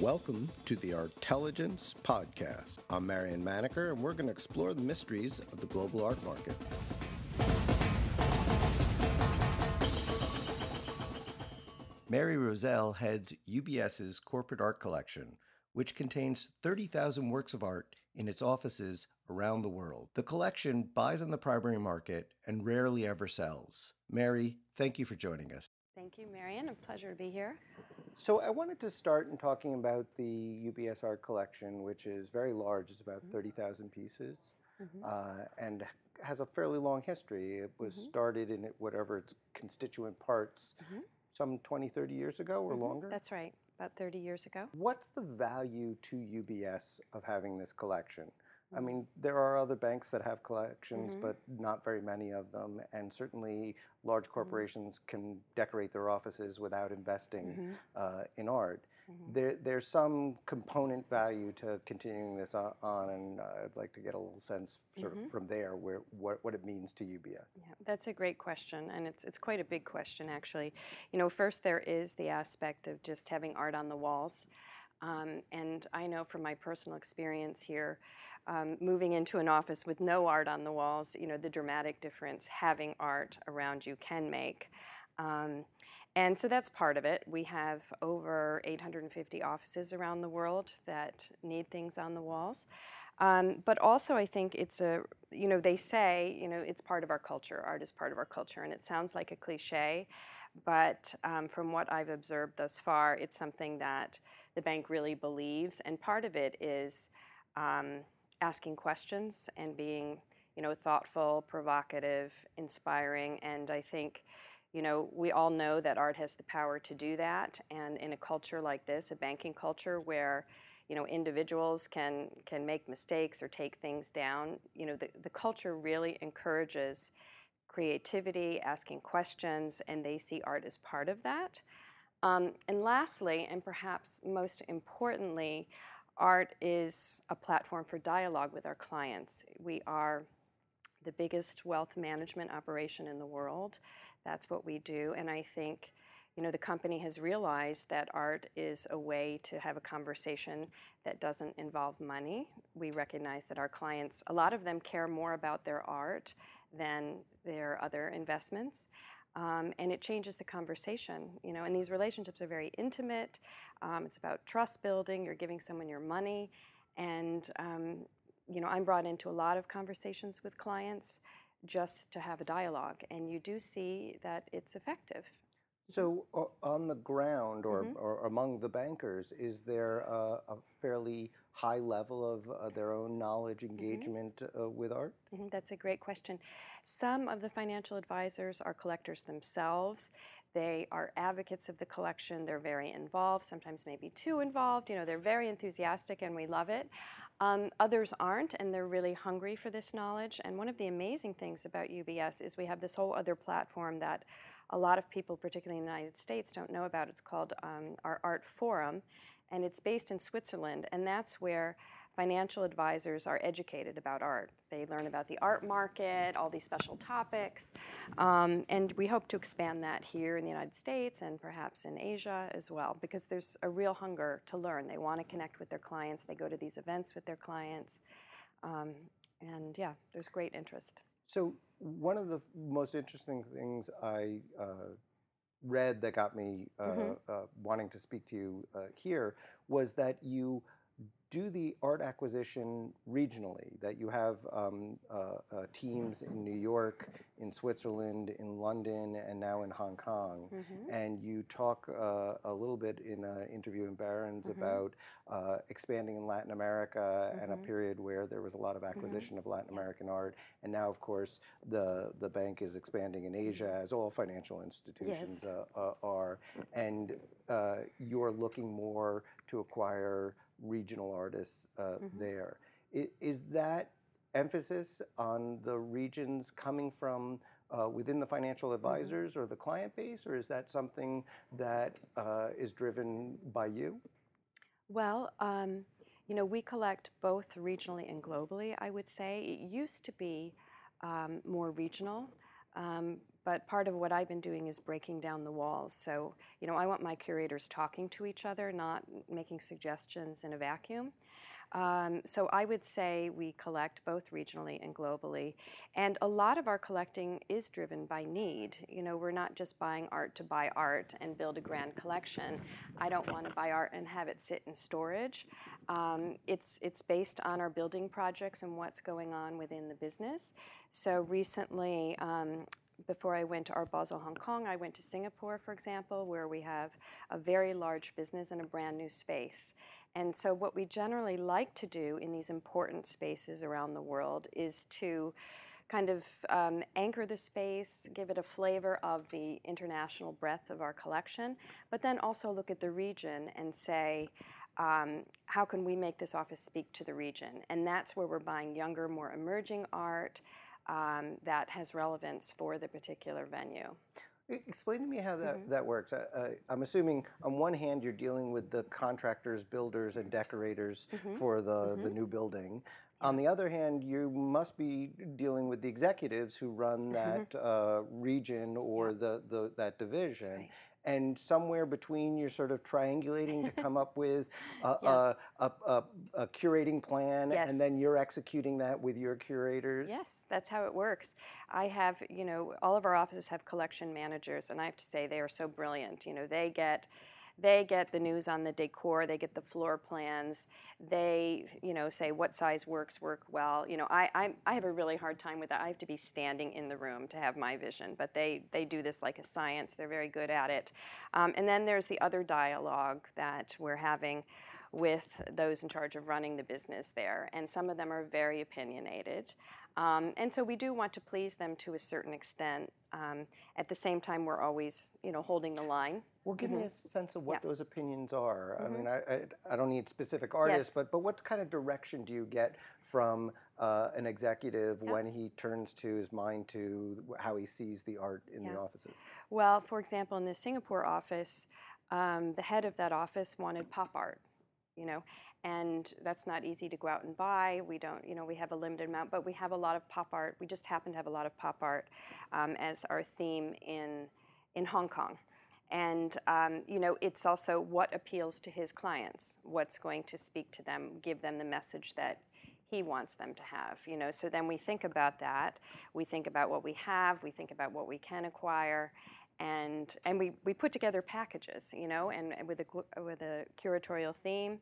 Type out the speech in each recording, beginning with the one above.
Welcome to the Artelligence Podcast. I'm Marion Maneker, and we're going to explore the mysteries of the global art market. Mary Rozell heads UBS's corporate art collection, which contains 30,000 works of art in its offices around the world. The collection buys on the primary market and rarely ever sells. Mary, thank you for joining us. Thank you, Marion. A pleasure to be here. So I wanted to start in talking about the UBS art collection, which is very large. It's about mm-hmm. 30,000 pieces mm-hmm. uh, and has a fairly long history. It was mm-hmm. started in whatever its constituent parts mm-hmm. some 20, 30 years ago or mm-hmm. longer? That's right, about 30 years ago. What's the value to UBS of having this collection? I mean, there are other banks that have collections, mm-hmm. but not very many of them. And certainly, large mm-hmm. corporations mm-hmm. can decorate their offices without investing mm-hmm. uh, in art. Mm-hmm. There, there's some component value to continuing this on, and I'd like to get a little sense sort of mm-hmm. from there where what, what it means to UBS. Yeah, that's a great question, and it's it's quite a big question actually. You know, first there is the aspect of just having art on the walls. Um, and I know from my personal experience here, um, moving into an office with no art on the walls, you know, the dramatic difference having art around you can make. Um, and so that's part of it. We have over 850 offices around the world that need things on the walls. Um, but also, I think it's a, you know, they say, you know, it's part of our culture. Art is part of our culture. And it sounds like a cliche, but um, from what I've observed thus far, it's something that the bank really believes. And part of it is um, asking questions and being, you know, thoughtful, provocative, inspiring. And I think, you know, we all know that art has the power to do that. And in a culture like this, a banking culture where, you know, individuals can can make mistakes or take things down, you know, the, the culture really encourages creativity, asking questions, and they see art as part of that. Um, and lastly, and perhaps most importantly, art is a platform for dialogue with our clients. We are the biggest wealth management operation in the world. That's what we do. And I think, you know, the company has realized that art is a way to have a conversation that doesn't involve money. We recognize that our clients, a lot of them care more about their art than their other investments. Um, and it changes the conversation, you know. And these relationships are very intimate. Um, it's about trust building. You're giving someone your money, and um, you know, I'm brought into a lot of conversations with clients just to have a dialogue, and you do see that it's effective. So, uh, on the ground or, mm-hmm. or among the bankers, is there a, a fairly high level of uh, their own knowledge mm-hmm. engagement mm-hmm. uh, with art? Mm-hmm. That's a great question. Some of the financial advisors are collectors themselves. They are advocates of the collection. They're very involved, sometimes maybe too involved. You know, they're very enthusiastic and we love it. Um, others aren't, and they're really hungry for this knowledge. And one of the amazing things about UBS is we have this whole other platform that a lot of people, particularly in the United States, don't know about. It's called um, our Art Forum, and it's based in Switzerland, and that's where financial advisors are educated about art. They learn about the art market, all these special topics, um, and we hope to expand that here in the United States and perhaps in Asia as well, because there's a real hunger to learn. They want to connect with their clients, they go to these events with their clients, um, and yeah, there's great interest. So, one of the most interesting things I uh, read that got me uh, mm-hmm. uh, wanting to speak to you uh, here was that you do the art acquisition regionally, that you have um, uh, uh, teams in New York, in Switzerland, in London, and now in Hong Kong. Mm-hmm. And you talk uh, a little bit in an interview in Barron's mm-hmm. about uh, expanding in Latin America mm-hmm. and a mm-hmm. period where there was a lot of mm-hmm. acquisition of Latin American art. And now, of course, the, the bank is expanding in Asia, as all financial institutions yes. Uh, uh, are. And you're looking more to acquire regional artists uh, mm-hmm. there. Is that emphasis on the regions coming from uh, within the financial mm-hmm. advisors or the client base, or is that something that uh, is driven by you? Well, um, you know, we collect both regionally and globally, I would say. It used to be um, more regional, um, but part of what I've been doing is breaking down the walls. So, you know, I want my curators talking to each other, not making suggestions in a vacuum. Um, so I would say we collect both regionally and globally. And a lot of our collecting is driven by need. You know, we're not just buying art to buy art and build a grand collection. I don't want to buy art and have it sit in storage. Um, it's, it's based on our building projects and what's going on within the business. So recently, um, before I went to Art Basel Hong Kong, I went to Singapore, for example, where we have a very large business and a brand new space. And so, what we generally like to do in these important spaces around the world is to kind of um, anchor the space, give it a flavor of the international breadth of our collection, but then also look at the region and say, um, how can we make this office speak to the region? And that's where we're buying younger, more emerging art um, that has relevance for the particular venue. Explain to me how that, mm-hmm. that works. I, am assuming on one hand you're dealing with the contractors, builders, and decorators mm-hmm. for the, mm-hmm. the new building. On the other hand, you must be dealing with the executives who run mm-hmm. that uh, region or yeah. the, the that division. Right and somewhere between you're sort of triangulating to come up with a, yes. a, a, a, curating plan yes. and then you're executing that with your curators yes that's how it works i have you know all of our offices have collection managers and i have to say they are so brilliant you know they get they get the news on the decor they get the floor plans they you know say what size works work well you know I, I i have a really hard time with that i have to be standing in the room to have my vision but they they do this like a science they're very good at it. Um, and then there's the other dialogue that we're having with those in charge of running the business there and some of them are very opinionated um, and so we do want to please them to a certain extent. Um, at the same time, we're always, you know, holding the line. Well, give mm-hmm. me a sense of what yeah. those opinions are. Mm-hmm. I mean, I, I, I, don't need specific artists, yes. but but what kind of direction do you get from uh, an executive yeah. when he turns to his mind to how he sees the art in yeah. the offices? Well, for example, in the Singapore office, um, the head of that office wanted pop art, you know, and that's not easy to go out and buy. We don't, you know, we have a limited amount, but we have a lot of pop art. We just happen to have a lot of pop art um, as our theme in in Hong Kong. And um, you know, it's also what appeals to his clients, what's going to speak to them, give them the message that he wants them to have. You know, so then we think about that. We think about what we have. We think about what we can acquire, and and we, we put together packages. You know, and, and with a with a curatorial theme,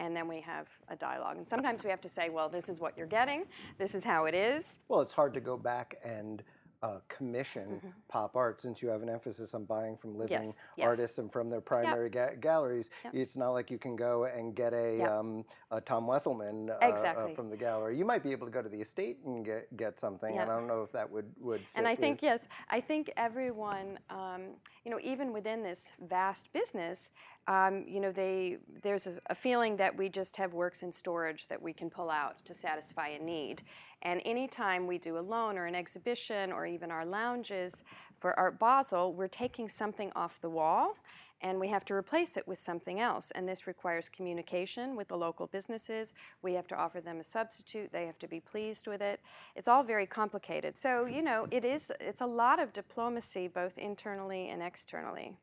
and then we have a dialogue. And sometimes we have to say, well, this is what you're getting, this is how it is. Well, it's hard to go back and uh, commission mm-hmm. pop art since you have an emphasis on buying from living yes, yes. artists and from their primary yep. ga- galleries. Yep. It's not like you can go and get a, yep. um, a Tom Wesselmann uh, uh exactly. uh, from the gallery. You might be able to go to the estate and get, get something, and I don't know if that would, would And I think, yes, I think everyone, um, you know, even within this vast business, Um, you know, they, there's a, a, feeling that we just have works in storage that we can pull out to satisfy a need. And anytime we do a loan or an exhibition or even our lounges for Art Basel, we're taking something off the wall and we have to replace it with something else. And this requires communication with the local businesses. We have to offer them a substitute. They have to be pleased with it. It's all very complicated. So, you know, it is, it's a lot of diplomacy both internally and externally.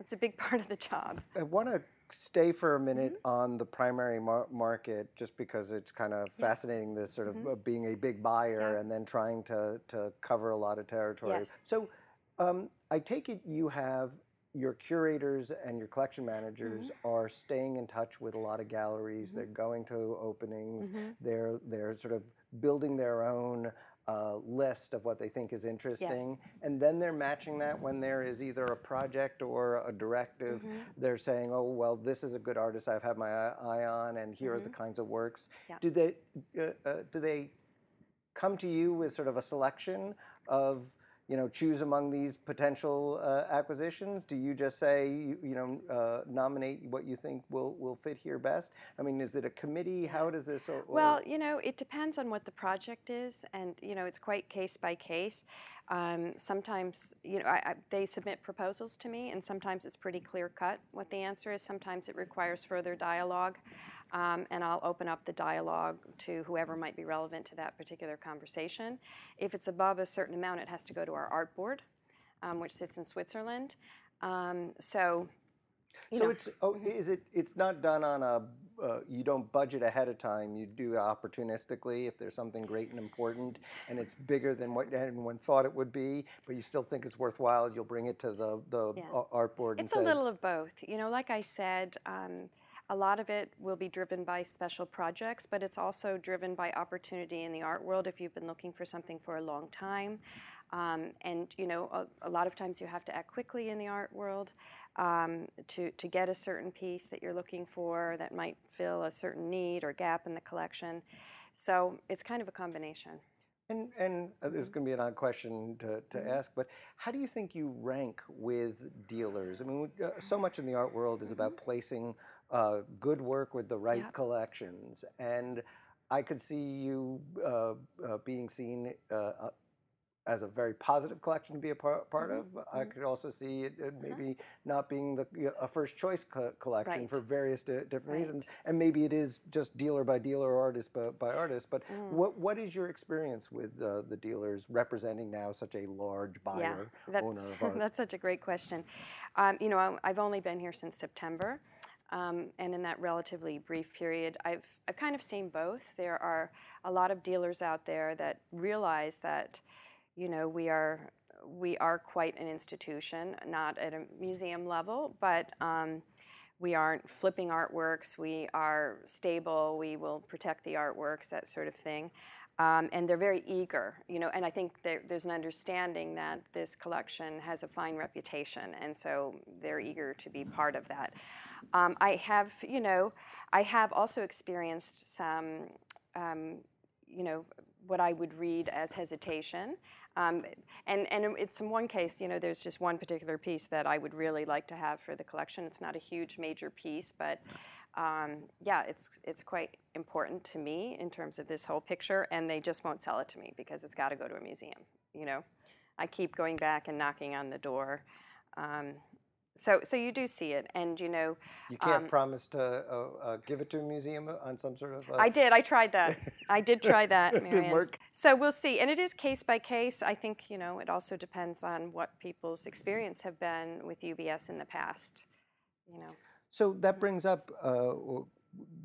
It's a big part of the job. I want to stay for a minute mm-hmm. on the primary mar- market just because it's kind of yeah. fascinating this sort of mm-hmm. uh, being a big buyer yeah. and then trying to, to cover a lot of territory. Yes. So um, I take it you have your curators and your collection managers mm-hmm. are staying in touch with a lot of galleries. They're mm-hmm. going to openings. Mm-hmm. They're they're sort of building their own uh, list of what they think is interesting, yes. and then they're matching that when there is either a project or a directive. Mm-hmm. They're saying, "Oh, well, this is a good artist I've had my eye on, and here mm-hmm. are the mm-hmm. kinds of works." Do they uh, uh, do they come to you with sort of a selection of you know, choose among these potential uh, acquisitions? Do you just say, you, know, uh, nominate what you think will, will fit here best? I mean, is it a committee? How does this? Or, well, you know, it depends on what the project is, and you know, it's quite case by case. Um, sometimes, you know, I, I, they submit proposals to me, and sometimes it's pretty clear cut what the answer is. Sometimes it requires further dialogue um, and I'll open up the dialogue to whoever might be relevant to that particular conversation. If it's above a certain amount, it has to go to our art board. um, which sits in Switzerland. Um, so, So know, it's oh, is it it's not done on a uh, you don't budget ahead of time. You do it opportunistically if there's something great and important and it's bigger than what anyone thought it would be, but you still think it's worthwhile. You'll bring it to the the Yeah. art board It's a say, little of both. You know, like I said, um, a lot of it will be driven by special projects, but it's also driven by opportunity in the art world if you've been looking for something for a long time. Um, and, you know, a, a lot of times you have to act quickly in the art world um, to, to get a certain piece that you're looking for that might fill a certain need or gap in the collection. So it's kind of a combination. And, and uh, this is going to be an odd question to, to Mm-hmm. ask, but how do you think you rank with dealers? I mean, uh, so much in the art world is about placing uh, good work with the right Mm-hmm. Yep. collections. And I could see you uh, uh, being seen as a very positive collection to be a part, part Mhm, of. but I mhm. could also see it uh, maybe not being the you know, a first choice co- collection Right. for various di- different Right. reasons, and maybe it is just dealer by dealer, artist by, by artist. But Mm. what what is your experience with uh, the dealers representing now such a large buyer that's, owner of art? that's such a great question. Um, you know, I- I've only been here since September, um, and in that relatively brief period, I've I've kind of seen both. There are a lot of dealers out there that realize that, you know, we are we are quite an institution, not at a museum level, but. Um, we aren't flipping artworks. We are stable. We will protect the artworks, that sort of thing. Um, and they're very eager, you know. And I think there's an understanding that this collection has a fine reputation, and so they're eager to be part of that. Um, I have, you know, I have also experienced some, um, you know, what I would read as hesitation. Um, and, and it's in one case, you know, there's just one particular piece that I would really like to have for the collection. It's not a huge major piece, but um, yeah, it's, it's quite important to me in terms of this whole picture, and they just won't sell it to me because it's got to go to a museum, you know. I keep going back and knocking on the door. Um, so, so you do see it, and you know, You can't um, promise to uh, uh, give it to a museum on some sort of. Uh, I did. I tried that. I did try that. It didn't work. So we'll see. And it is case by case. I think, you know, it also depends on what people's experience have been with UBS in the past. You know. So that brings up uh,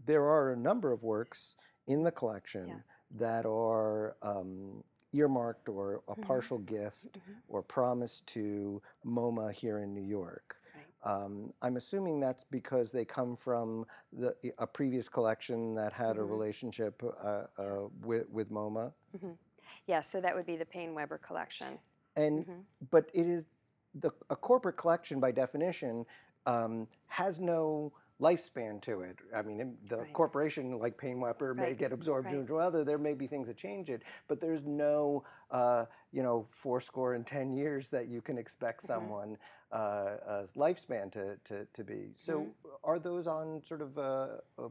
there are a number of works in the collection that are um, earmarked or a Mhm. partial gift Mhm. or promised to MoMA here in New York. Right. Um, I'm assuming that's because they come from the, a previous collection that had a Mhm. relationship uh, uh, with, with MoMA. Yeah, so that would be the PaineWebber collection. And Mhm. but it is the a corporate collection by definition um, has no lifespan to it. I mean, the Right. corporation like PaineWebber may get absorbed right. into other. There may be things that change it, but there's no uh, you know four score and ten years that you can expect Mhm. someone uh, uh, lifespan to, to to be. So Mm-hmm. are those on sort of a, a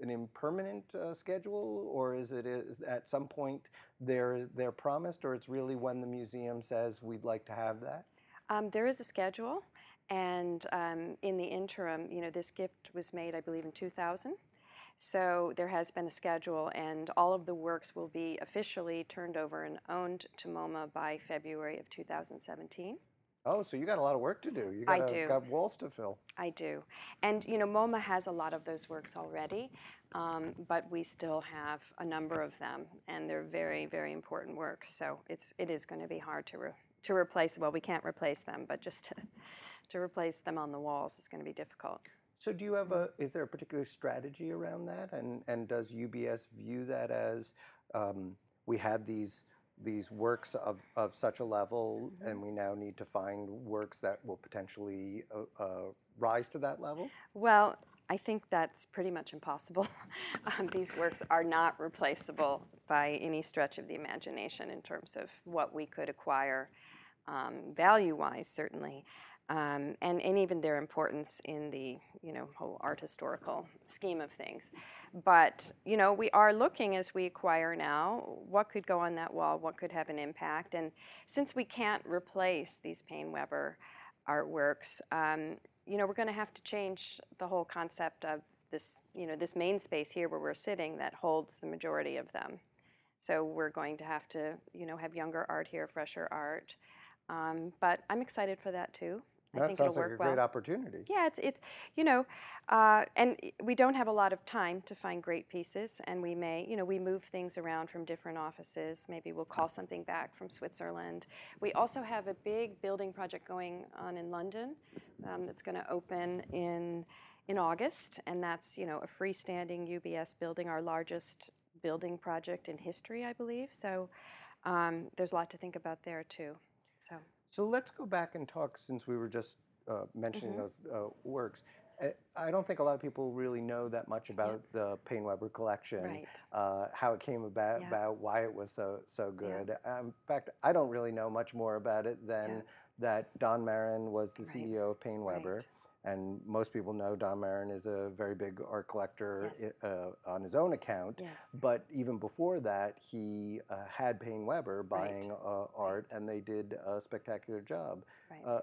an impermanent uh, schedule, or is it is at some point they're they're promised, or it's really when the museum says we'd like to have that? Um, there is a schedule, and um, in the interim, you know, this gift was made, I believe, in 2000. So there has been a schedule, and all of the works will be officially turned over and owned to MoMA by February of 2017. Oh, so you got a lot of work to do. You I got do. got walls to fill. I do. And, you know, MoMA has a lot of those works already, um, but we still have a number of them, and they're very, very important works. So it's, it is going to be hard to, re- to replace. Well, we can't replace them, but just to, to replace them on the walls is going to be difficult. So do you have a? Is there a particular strategy around that? And and does UBS view that as um, we had these these works of, of such a level, and we now need to find works that will potentially uh, uh, rise to that level? Well, I think that's pretty much impossible. um, these works are not replaceable by any stretch of the imagination in terms of what we could acquire um, value-wise, certainly, um, and and even their importance in the you know whole art historical scheme of things. But you know we are looking as we acquire now what could go on that wall, what could have an impact, and since we can't replace these PaineWebber artworks, um, you know we're going to have to change the whole concept of this you know this main space here where we're sitting that holds the majority of them. So we're going to have to, you know, have younger art here, fresher art, Um, but I'm excited for that too. I That think sounds it'll like work a great well. opportunity. Yeah, it's it's you know, uh, and we don't have a lot of time to find great pieces, and we may you know we move things around from different offices. Maybe we'll call something back from Switzerland. We also have a big building project going on in London um, that's going to open in in August, and that's you know a freestanding UBS building, our largest building project in history, I believe. So um, there's a lot to think about there too. So. So let's go back and talk since we were just uh, mentioning Mhm. those uh, works. Uh, I don't think a lot of people really know that much about the PaineWebber collection, Right. uh, how it came about, Yeah. about why it was so so Yeah. good. Um, in fact, I don't really know much more about it than Yeah. that Don Marron was the Right. CEO of PaineWebber. Right. And most people know Don Marron is a very big art collector Yes. uh, on his own account. Yes. But even before that, he uh, had PaineWebber buying uh, art, and they did a spectacular job. Right. Uh,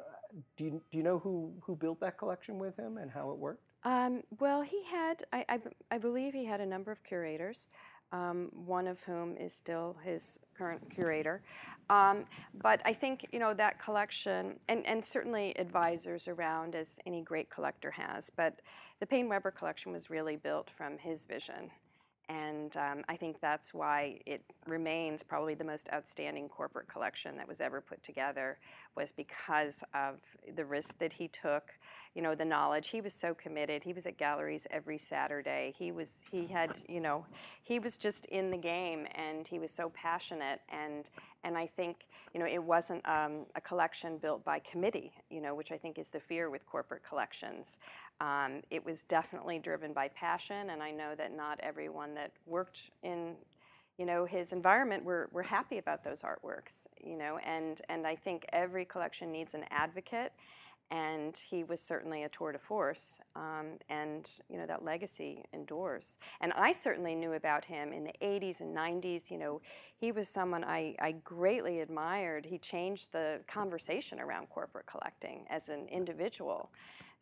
do you do you know who who built that collection with him and how it worked? Um, well, he had, I I believe he had a number of curators, one of whom is still his current curator. Um, but I think, you know, that collection, and, and certainly advisors around, as any great collector has, but the PaineWebber collection was really built from his vision. And um, I think that's why it remains probably the most outstanding corporate collection that was ever put together, was because of the risk that he took, you know, the knowledge. He was so committed. He was at galleries every Saturday. He was, he had, you know, he was just in the game, and he was so passionate. And and I think, you know, it wasn't um, a collection built by committee, you know, which I think is the fear with corporate collections. Um, it was definitely driven by passion, and I know that not everyone that worked in, you know, his environment were, were happy about those artworks, you know, and, and I think every collection needs an advocate, and he was certainly a tour de force, um, and, you know, that legacy endures. And I certainly knew about him in the 80s and 90s, you know, he was someone I, I greatly admired. He changed the conversation around corporate collecting as an individual.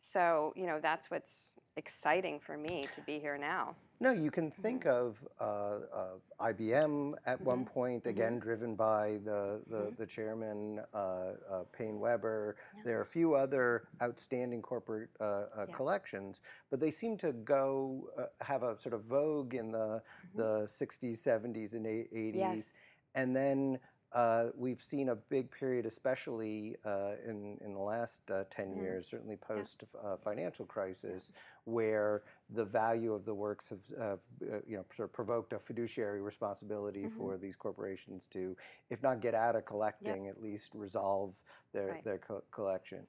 So, you know, that's what's exciting for me to be here now. No, you can think of uh, uh, IBM at one point, again driven by the the, the chairman uh, uh, PaineWebber. There are a few other outstanding corporate uh, uh, Yeah. collections, but they seem to go uh, have a sort of vogue in the the 60s, 70s, and 80s, Yes. and then. Uh, we've seen a big period, especially uh, in in the last uh, 10 Mhm. years, certainly post uh, financial crisis, where the value of the works have, uh, uh, you know, sort of provoked a fiduciary responsibility Mhm. for these corporations to, if not get out of collecting, at least resolve their Right. their co- collection.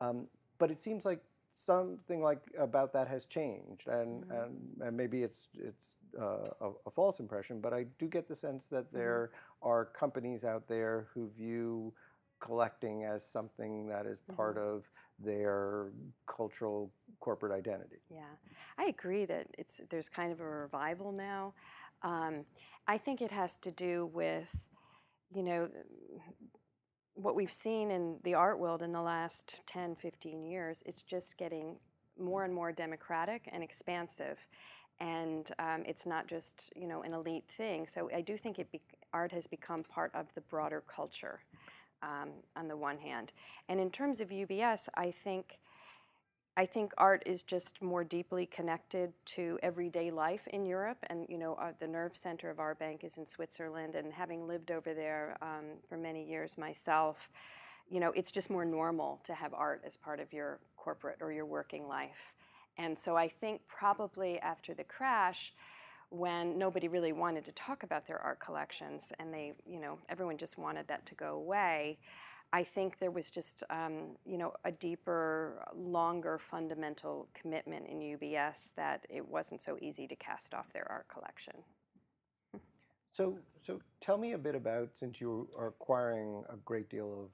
Um, but it seems like something like about that has changed, and Mhm. and, and maybe it's it's uh, a, a false impression, but I do get the sense Mm-hmm. that there are companies out there who view collecting as something that is part Mm-hmm. of their cultural corporate identity. Yeah, I agree that it's there's kind of a revival now. Um, I think it has to do with, you know, what we've seen in the art world in the last 10, 15 years. It's just getting more and more democratic and expansive. And um, it's not just, you know, an elite thing. So I do think be- art has become part of the broader culture um, on the one hand. And in terms of UBS, I think I think art is just more deeply connected to everyday life in Europe. And, you know, uh, the nerve center of our bank is in Switzerland. And having lived over there um, for many years myself, you know, it's just more normal to have art as part of your corporate or your working life. And so I think probably after the crash, when nobody really wanted to talk about their art collections and they, you know, everyone just wanted that to go away, I think there was just, um, you know, a deeper, longer fundamental commitment in UBS that it wasn't so easy to cast off their art collection. So, so tell me a bit about since you are acquiring a great deal of.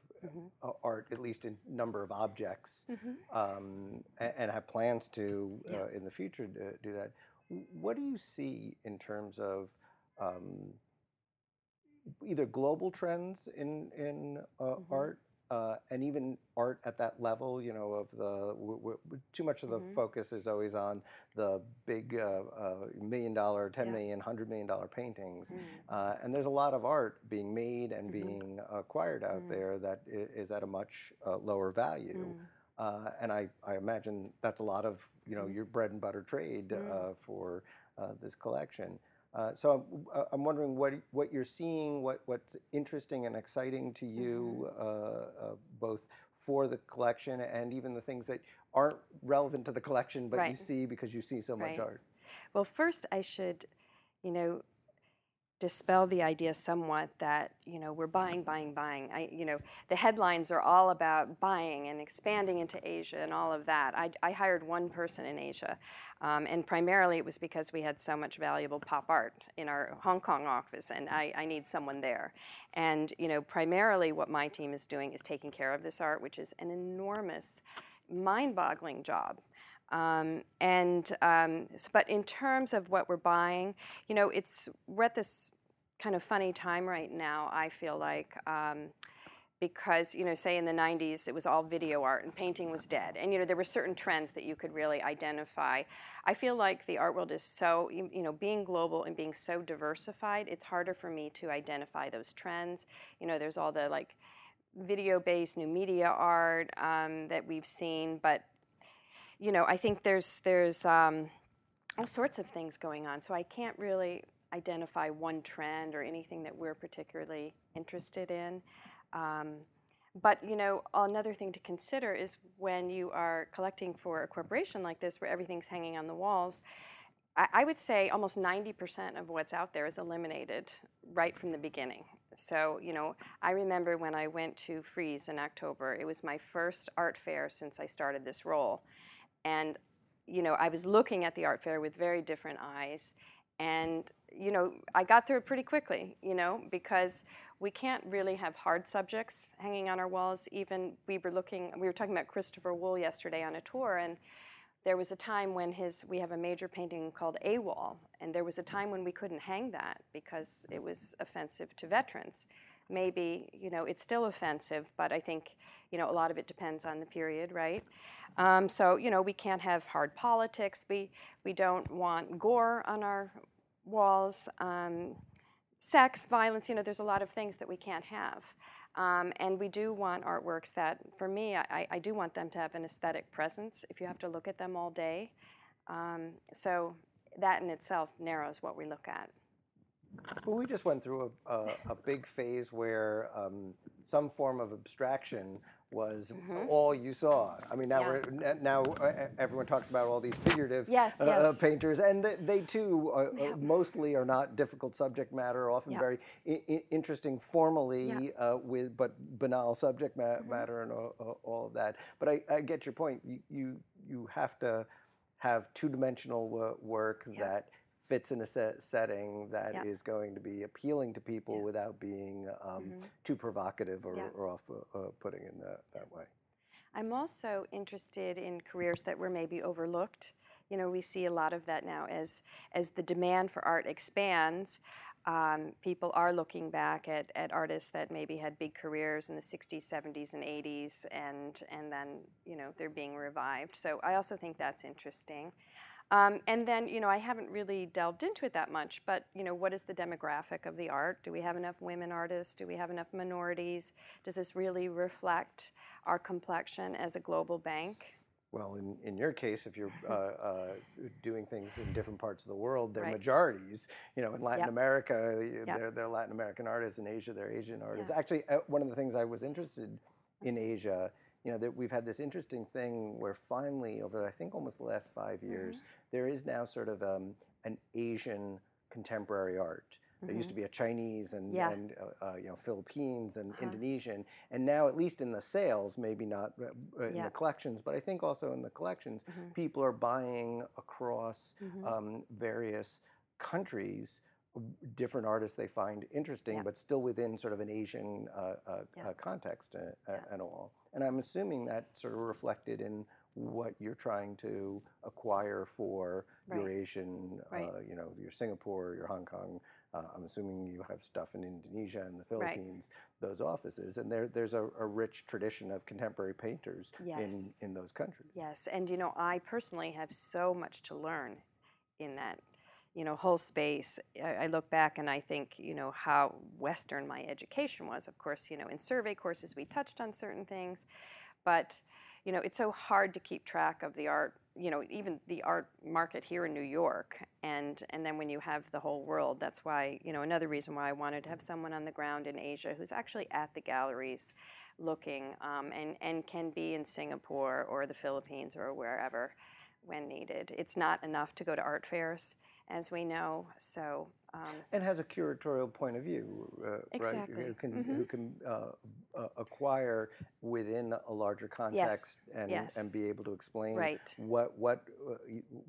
Uh, art, at least in number of objects, Mhm. um, and, and have plans to uh, Yeah. in the future to do that. What do you see in terms of um, either global trends in in uh, Mhm. art uh, and even art at that level, you know, of the w- w- too much of the Mhm. focus is always on the big uh, uh, million dollar, ten Yeah. million, hundred million dollar paintings, Mm. uh, and there's a lot of art being made and Mhm. being acquired out Mm. there that is at a much uh, lower value. Mm. Uh, and I, I imagine that's a lot of you know Mm. your bread and butter trade for uh, this collection. Uh, so I'm, uh, I'm wondering what what you're seeing, what what's interesting and exciting to you, Mm-hmm. uh, uh, both for the collection and even the things that aren't relevant to the collection, but you see because you see so much art. Well, first, I should, you know, dispel the idea somewhat that you know we're buying, buying, buying. I, you know, the headlines are all about buying and expanding into Asia and all of that. I, I hired one person in Asia, um, and primarily it was because we had so much valuable pop art in our Hong Kong office, and I, I need someone there. And you know, primarily what my team is doing is taking care of this art, which is an enormous, mind-boggling job. Um, and um, but in terms of what we're buying, you know, it's we're at this kind of funny time right now. I feel like. Um, because you know say in the 90s it was all video art and painting was dead and you know there were certain trends that you could really identify i feel like the art world is so you know being global and being so diversified it's harder for me to identify those trends you know there's all the like video based new media art that we've seen but you know, I think there's there's um, all sorts of things going on. So I can't really identify one trend or anything that we're particularly interested in. Um, but you know, another thing to consider is when you are collecting for a corporation like this, where everything's hanging on the walls. I, I would say almost 90% of what's out there is eliminated right from the beginning. So, you know, I remember when I went to Frieze in October, it was my first art fair since I started this role and you know i was looking at the art fair with very different eyes. And you know i got through it pretty quickly you know because we can't really have hard subjects hanging on our walls. Even we were looking we were talking about christopher wool yesterday on a tour and there was a time when his we have a major painting called a wall and there was a time when we couldn't hang that because it was offensive to veterans maybe you know it's still offensive but i think you know a lot of it depends on the period right? Um, so you know we can't have hard politics. We we don't want gore on our walls. Um, sex violence you know there's a lot of things that we can't have. Um, and we do want artworks that for me I, I do want them to have an aesthetic presence if you have to look at them all day. Um, so that in itself narrows what we look at Well, we just went through a, a, a big phase where um, some form of abstraction was all you saw. I mean, now Mm-hmm. Yeah. we're, now uh, everyone talks about all these figurative Yes, uh, yes. painters, and they too uh, uh, mostly are not difficult subject matter, often Yeah. very I- interesting formally, Yeah. Mm-hmm. uh, with but banal subject ma- matter and all, all- of that. But I, I get your point. You you, you have to have two-dimensional wo- work Yeah. that fits in a set setting that is going to be appealing to people Yeah. without being um, Mhm. too provocative or, Yeah. or off uh, uh, putting in that, that way. I'm also interested in careers that were maybe overlooked. You know, we see a lot of that now as as the demand for art expands. Um, people are looking back at, at artists that maybe had big careers in the 60s, 70s, and 80s, and and then you know they're being revived. So I also think that's interesting. Um, and then, you know, I haven't really delved into it that much, but, you know, what is the demographic of the art? Do we have enough women artists? Do we have enough minorities? Does this really reflect our complexion as a global bank? Well, in, in your case, if you're uh, uh, doing things in different parts of the world, they're Right. majorities. You know, in Latin Yep. America, Yep. they're, they're Latin American artists. In Asia, they're Asian artists. Yeah. Actually, uh, one of the things I was interested in Asia, you know, that we've had this interesting thing where finally, over I think almost the last five Mm-hmm. years, there is now sort of um, an Asian contemporary art. There used to be a Chinese and, Mm-hmm. Yeah. and uh, uh, you know Philippines and Uh-huh. Indonesian, and now at least in the sales, maybe not uh, uh, in Yeah. the collections, but I think also in the collections, Mhm. people are buying across Mhm. um, various countries different artists they find interesting, Yeah. but still within sort of an Asian uh, uh, context Yeah. and all. And I'm assuming that sort of reflected in what you're trying to acquire for your Asian, Right. uh, you know, your Singapore, your Hong Kong uh, I'm assuming you have stuff in Indonesia and the Right. Philippines, those offices, and there there's a, a rich tradition of contemporary painters in in those countries. Yes, and you know, I personally have so much to learn in that, you know, whole space. I, I look back and I think, you know, how Western my education was. Of course, you know, in survey courses we touched on certain things, but you know, it's so hard to keep track of the art. You know, even the art market here in New York, and and then when you have the whole world, that's why you know another reason why I wanted to have someone on the ground in Asia who's actually at the galleries looking um, and, and can be in Singapore or the Philippines or wherever when needed. It's not enough to go to art fairs, as we know. So, um, and has a curatorial point of view, uh, right? Exactly. Who can Mhm. who can uh, uh, acquire within a larger context and yes. and be able to explain Right. what what uh,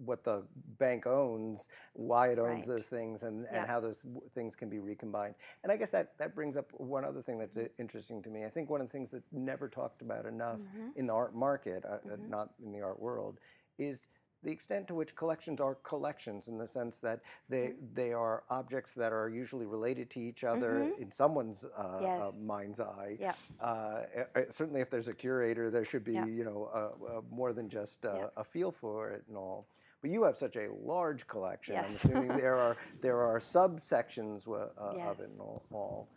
what the bank owns, why it owns Right. those things, and, and Yeah. how those things can be recombined. And I guess that that brings up one other thing that's uh, interesting to me. I think one of the things that never talked about enough Mhm. in the art market, Mhm. not in the art world, is the extent to which collections are collections in the sense that they Mm-hmm. they are objects that are usually related to each other Mhm. in someone's uh, uh, mind's eye. yeah, Uh, uh, uh, certainly, if there's a curator, there should be you know uh, uh, more than just uh, a feel for it and all. But you have such a large collection. Yes. I'm assuming there are there are subsections uh, of it and all. all.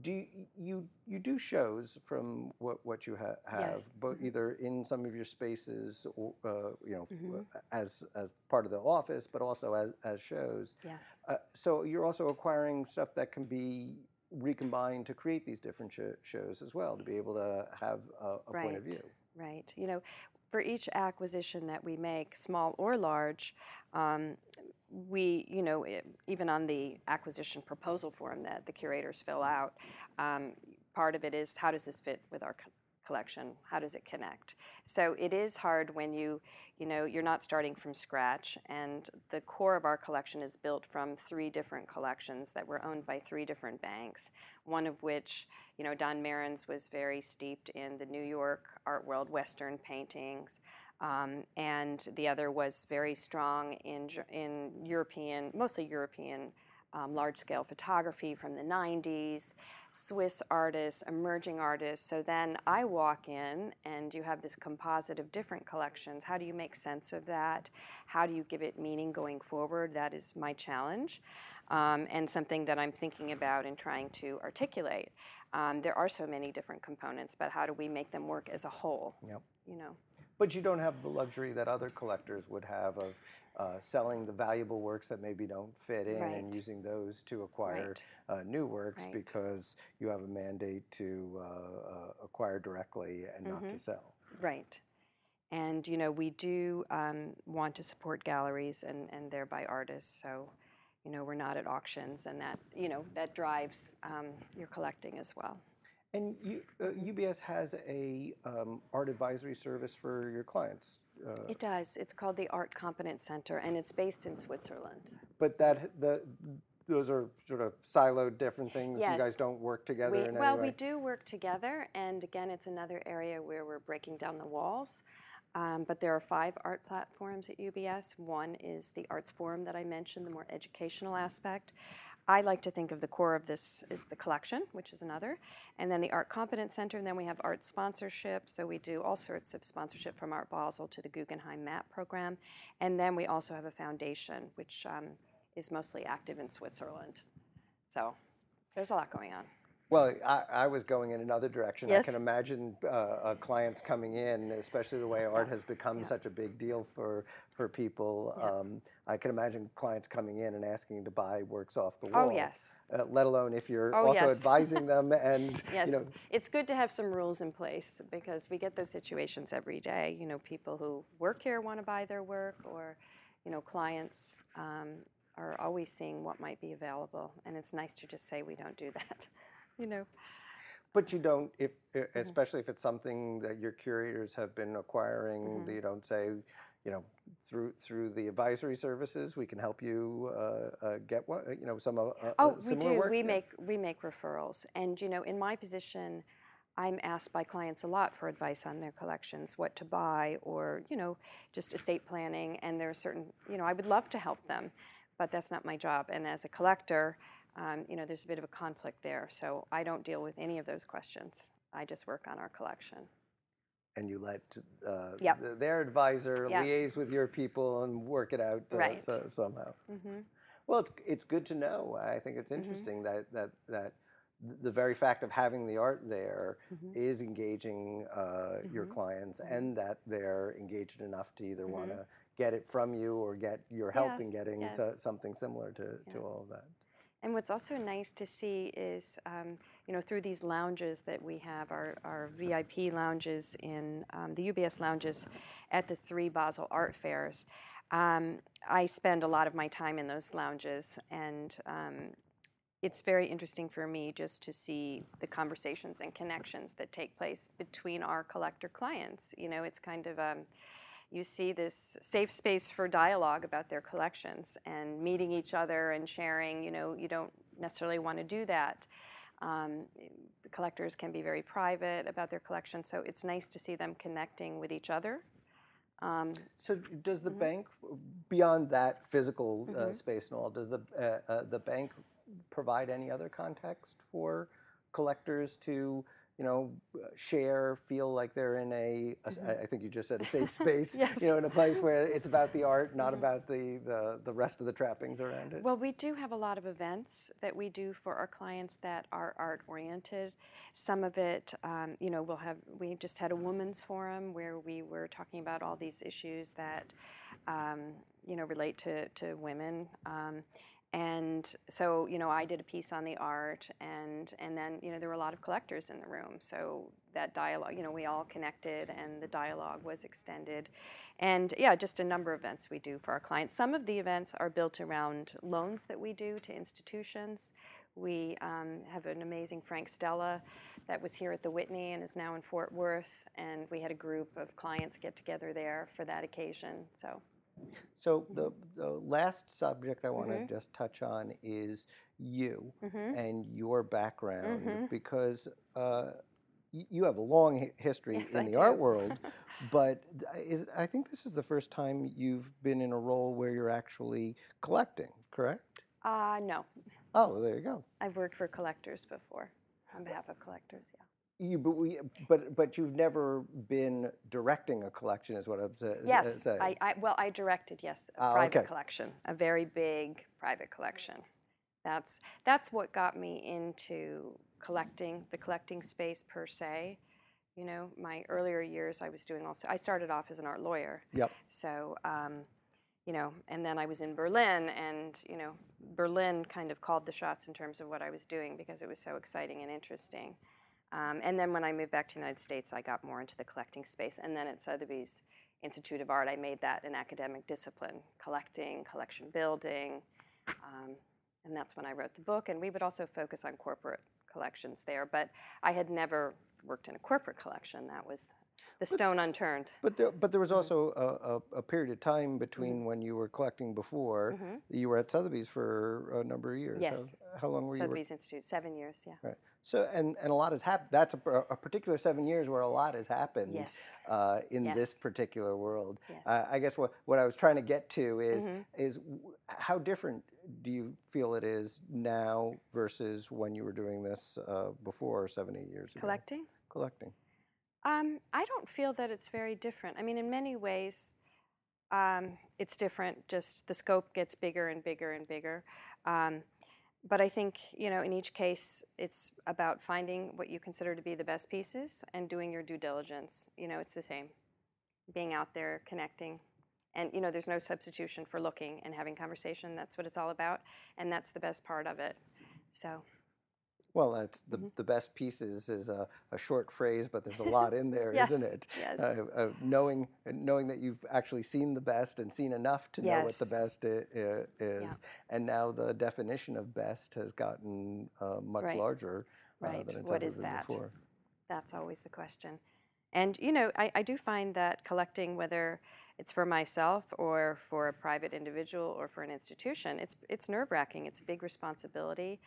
Do you, you you do shows from what what you ha- have, Yes. but Mhm. either in some of your spaces or uh, you know Mhm. as as part of the office, but also as as shows. yes. Uh, so you're also acquiring stuff that can be recombined to create these different sho- shows as well, to be able to have a, a point of view. Right. You know, for each acquisition that we make, small or large, um, we, you know, even on the acquisition proposal form that the curators fill out, um, part of it is how does this fit with our co- collection? How does it connect? So it is hard when you, you know, you're not starting from scratch, and the core of our collection is built from three different collections that were owned by three different banks. One of which, you know, Don Marron's was very steeped in the New York art world, Western paintings. Um, and the other was very strong in, in European, mostly European um, large scale photography from the 90s, Swiss artists, emerging artists. So then I walk in and you have this composite of different collections. How do you make sense of that? How do you give it meaning going forward? That is my challenge um, and something that I'm thinking about and trying to articulate. Um, there are so many different components, but how do we make them work as a whole? Yep. You know. But you don't have the luxury that other collectors would have of uh, selling the valuable works that maybe don't fit in and using those to acquire Right. uh, new works Right. because you have a mandate to uh, uh, acquire directly and not to Mhm. sell. Right. And, you know, we do um, want to support galleries and, and thereby artists. So, you know, we're not at auctions, and that, you know, that drives um, your collecting as well. And you, uh, UBS has a um, art advisory service for your clients. Uh, It does. It's called the Art Competence Center, and it's based in Switzerland. But that the those are sort of siloed different things. Yes. You guys don't work together We, in any well, we do work together, and again, it's another area where we're breaking down the walls. Um, but there are five art platforms at UBS. One is the Arts Forum that I mentioned, the more educational aspect. I like to think of the core of this is the collection, which is another, and then the Art Competence Center, and then we have art sponsorship. So we do all sorts of sponsorship from Art Basel to the Guggenheim MAP program, and then we also have a foundation which um, is mostly active in Switzerland. So there's a lot going on. Well, I, I was going in another direction. I can imagine uh, uh, clients coming in, especially the way art has become Yeah. such a big deal for for people. Yeah. Um, I can imagine clients coming in and asking to buy works off the wall. Oh yes. Uh, let alone if you're Oh, also yes. advising them and Yes, you know it's good to have some rules in place because we get those situations every day. You know, people who work here want to buy their work, or you know, clients um, are always seeing what might be available, and it's nice to just say we don't do that. You know, But you don't, if Mm-hmm. especially if it's something that your curators have been acquiring, Mm-hmm. you don't say, you know, through through the advisory services, we can help you uh, uh, get one, uh, you know, some of uh, oh, we do. work. We Yeah. make we make referrals, and you know, in my position. I'm asked by clients a lot for advice on their collections, what to buy, or you know, just estate planning. And there are certain, you know, I would love to help them, but that's not my job. And as a collector, um, you know, there's a bit of a conflict there. So I don't deal with any of those questions. I just work on our collection. And you let uh, Yep. th- their advisor Yeah. liaise with your people and work it out uh, Right. so, somehow. hmm Well, it's it's good to know. I think it's Mhm. interesting that that that the very fact of having the art there Mhm. is engaging uh, your Mhm. clients, Mhm. and that they're engaged enough to either want to get it from you or get your help in getting yes. so, something similar to, to all of that. And what's also nice to see is, um, you know, through these lounges that we have, our, our VIP lounges in um, the UBS lounges at the three Basel art fairs, um, I spend a lot of my time in those lounges, and um, it's very interesting for me just to see the conversations and connections that take place between our collector clients. You know, it's kind of um, you see this safe space for dialogue about their collections and meeting each other and sharing. You know, you don't necessarily want to do that. Um, collectors can be very private about their collection, so it's nice to see them connecting with each other. Um, So does the Mhm. bank, beyond that physical uh, Mhm. space and all, does the uh, uh, the bank provide any other context for collectors to, you know, share, feel like they're in a, Mhm. I think you just said a safe space, Yes. you know, in a place where it's about the art, not Mhm. about the, the the rest of the trappings around it. Well, we do have a lot of events that we do for our clients that are art oriented. Some of it, um, you know, we'll have, we just had a women's forum where we were talking about all these issues that, um, you know, relate to, to women. Um, and so, you know, I did a piece on the art, and and then, you know, there were a lot of collectors in the room. So that dialogue, you know, we all connected, and the dialogue was extended. And yeah, just a number of events we do for our clients. Some of the events are built around loans that we do to institutions. We um, have an amazing Frank Stella that was here at the Whitney and is now in Fort Worth. And we had a group of clients get together there for that occasion. So, So the, the last subject I want to Mhm. just touch on is you mhm. and your background Mhm. because uh, you have a long history Yes, in I the do. art world, but is I think this is the first time you've been in a role where you're actually collecting, correct? uh, no, Oh, there you go. I've worked for collectors before on behalf of collectors, yeah. You, but, we, but but you've never been directing a collection, is what I'm sa- Yes, saying. I, I, well, I directed, yes, a Ah, private okay. collection, a very big private collection. That's, that's what got me into collecting, the collecting space per se. You know, my earlier years, I was doing also, I started off as an art lawyer. Yep. So, um, you know, and then I was in Berlin, and, you know, Berlin kind of called the shots in terms of what I was doing because it was so exciting and interesting. Um, and then when I moved back to the United States, I got more into the collecting space. And then at Sotheby's Institute of Art, I made that an academic discipline collecting, collection building. Um, and that's when I wrote the book. And we would also focus on corporate collections there. But I had never worked in a corporate collection. That was the stone unturned. But there, but there was Mhm. also a, a, a period of time between when you were collecting before. Mhm. You were at Sotheby's for a number of years. Yes. How, how long were you? wor- Sotheby's Institute, seven years, yeah. Right. So and and a lot has happened. That's a, a particular seven years where a lot has happened. Yes. Uh, in this particular world, Yes. uh, I guess what, what I was trying to get to is Mhm. is how different do you feel it is now versus when you were doing this uh, before seven eight years ago? Collecting? Collecting. Um, I don't feel that it's very different. I mean, in many ways, um, it's different. Just the scope gets bigger and bigger and bigger. Um, but I think, you know, in each case, it's about finding what you consider to be the best pieces and doing your due diligence. You know, it's the same. Being out there, connecting. And, you know, there's no substitution for looking and having conversation. That's what it's all about. And that's the best part of it. So, Well, that's the, Mhm. the best pieces is a, a short phrase, but there's a lot in there, yes. not it? Yes. Uh, uh, knowing knowing that you've actually seen the best and seen enough to know what the best i- i- is, and now the definition of best has gotten uh, much Right. larger uh, Right. than it's What ever is been that? before. That's always the question. And, you know, I, I do find that collecting, whether it's for myself or for a private individual or for an institution, it's, it's nerve wracking. It's a big responsibility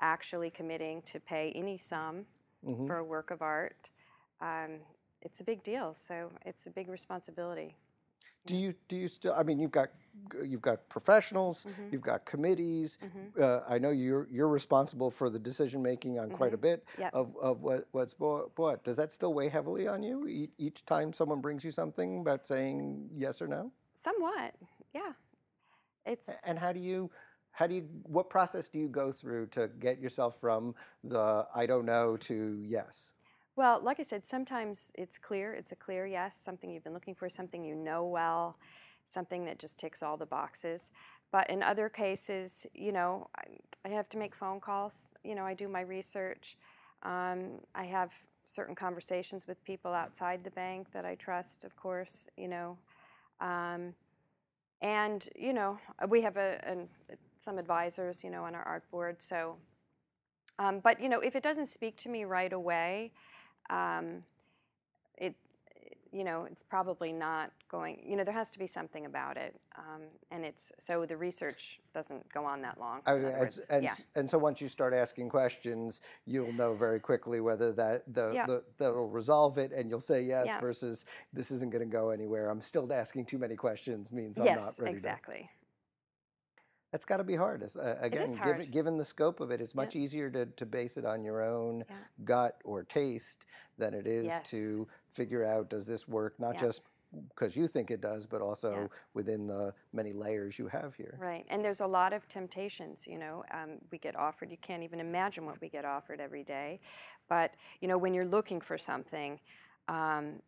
actually committing to pay any sum Mhm. for a work of art. Um, it's a big deal. So it's a big responsibility. Do you do you still? I mean, you've got you've got professionals, Mm-hmm. you've got committees. Uh, I know you're you're responsible for the decision making on quite a bit Mm-hmm. Yep. of, of what what's bought. Does that still weigh heavily on you each time someone brings you something about saying yes or no? Somewhat, yeah. It's And how do you, how do you, what process do you go through to get yourself from the I don't know to yes? Well, like I said, sometimes it's clear, it's a clear yes, something you've been looking for, something you know well, something that just ticks all the boxes. But in other cases, you know, I, have to make phone calls, you know, I do my research. Um, I have certain conversations with people outside the bank that I trust, of course, you know. Um, and, you know, we have a, an some advisors, you know, on our art board, so um, but you know, if it doesn't speak to me right away, um, it, you know, it's probably not going. You know, there has to be something about it, um, and it's so the research doesn't go on that long. I was- words. and, yeah, and so once you start asking questions, you'll know very quickly whether that the, Yeah. the that'll resolve it, and you'll say yes Yeah. versus this isn't going to go anywhere. I'm still asking too many questions means I'm yes, not ready. To, exactly. That's got to be hard. Uh, again, is given, hard. given the scope of it, it's much easier to, to base it on your own Yeah. gut or taste than it is Yes. to figure out does this work not Yeah. just because you think it does, but also within the many layers you have here. Right, and there's a lot of temptations. You know, um, we get offered. You can't even imagine what we get offered every day. But you know, when you're looking for something, um,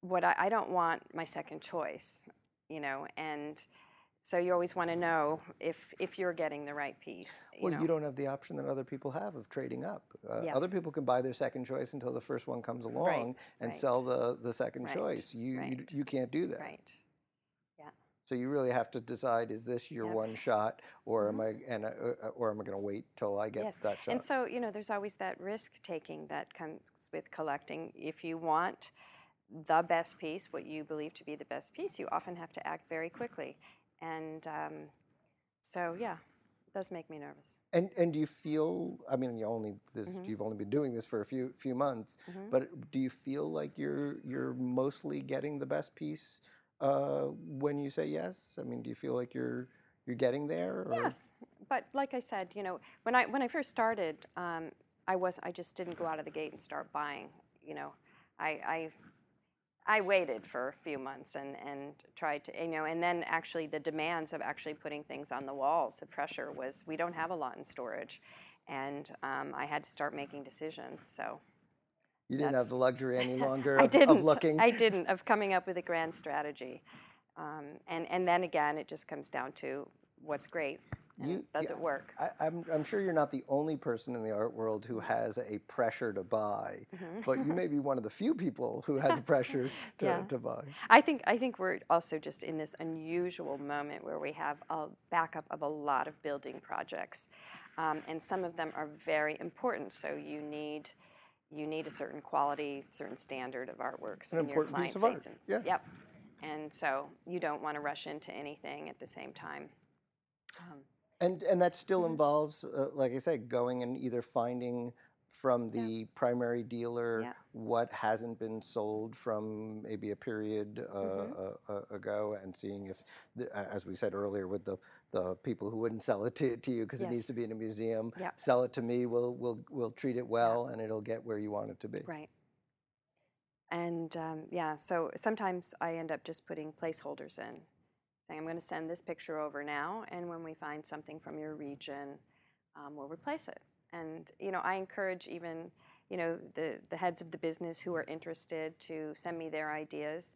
what I, I don't want my second choice. You know, and so you always want to know if if you're getting the right piece. You Well, know? you don't have the option that other people have of trading up. Uh, Yeah. Other people can buy their second choice until the first one comes along and right. sell the, the second Right, choice. You, you right. you can't do that. Right. Yeah. So you really have to decide: is this your one shot, or am I and uh, or am I going to wait till I get Mm-hmm. Yes, that shot? And so, you know, there's always that risk taking that comes with collecting. If you want the best piece, what you believe to be the best piece, you often have to act very quickly. And um, so, yeah, it does make me nervous. And and do you feel? I mean, you only this Mm-hmm. you've only been doing this for a few few months, but do you feel like you're you're mostly getting the best piece uh, when you say yes? I mean, do you feel like you're you're getting there? Or? Yes, but like I said, you know, when I when I first started, um, I was I just didn't go out of the gate and start buying. You know, I I, I waited for a few months and and tried to you know, and then actually the demands of actually putting things on the walls, the pressure was we don't have a lot in storage, and um, I had to start making decisions. So. You didn't have the luxury any longer I of, didn't. of looking. I didn't of coming up with a grand strategy, um, and and then again, it just comes down to what's great. And You- does yeah, it work? I, I'm, I'm sure you're not the only person in the art world who has a pressure to buy, Mm-hmm. but you may be one of the few people who has a pressure to, Yeah. to buy. I think I think we're also just in this unusual moment where we have a backup of a lot of building projects, um, and some of them are very important. So you need you need a certain quality, certain standard of artworks An in your important client piece of art, facing. yeah. Yep. And so you don't want to rush into anything at the same time. Um, And, and that still Mm-hmm. involves, uh, like I said, going and either finding from the primary dealer Yeah. what hasn't been sold from maybe a period uh, Mm-hmm. uh, uh, ago and seeing if, the, as we said earlier, with the, the people who wouldn't sell it to, to you because it needs to be in a museum, Yeah. sell it to me, we'll, we'll, we'll treat it well and it'll get where you want it to be. Right. And um, yeah, so sometimes I end up just putting placeholders in, I'm going to send this picture over now, and when we find something from your region, um, we'll replace it. And you know, I encourage even you know the the heads of the business who are interested to send me their ideas.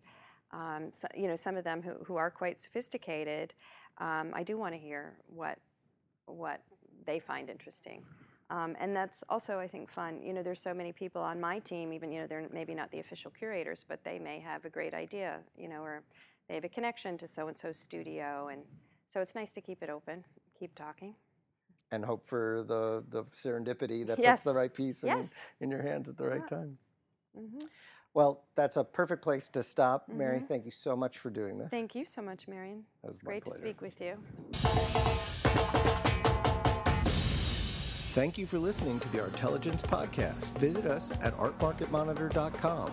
Um, so, you know, some of them who, who are quite sophisticated, um, I do want to hear what what they find interesting. Um, and that's also, I think, fun. You know, there's so many people on my team, even, you know, they're maybe not the official curators, but they may have a great idea, you know, or they have a connection to so and so's studio. And so it's nice to keep it open, keep talking. And hope for the, the serendipity that Yes. puts the right piece in, Yes. in your hands at the right Yeah. time. hmm Well, that's a perfect place to stop. Mary, thank you so much for doing this. Thank you so much, Marion. That was It's my great to speak with you. Thank you for listening to the Artelligence Podcast. Visit us at artmarketmonitor.com.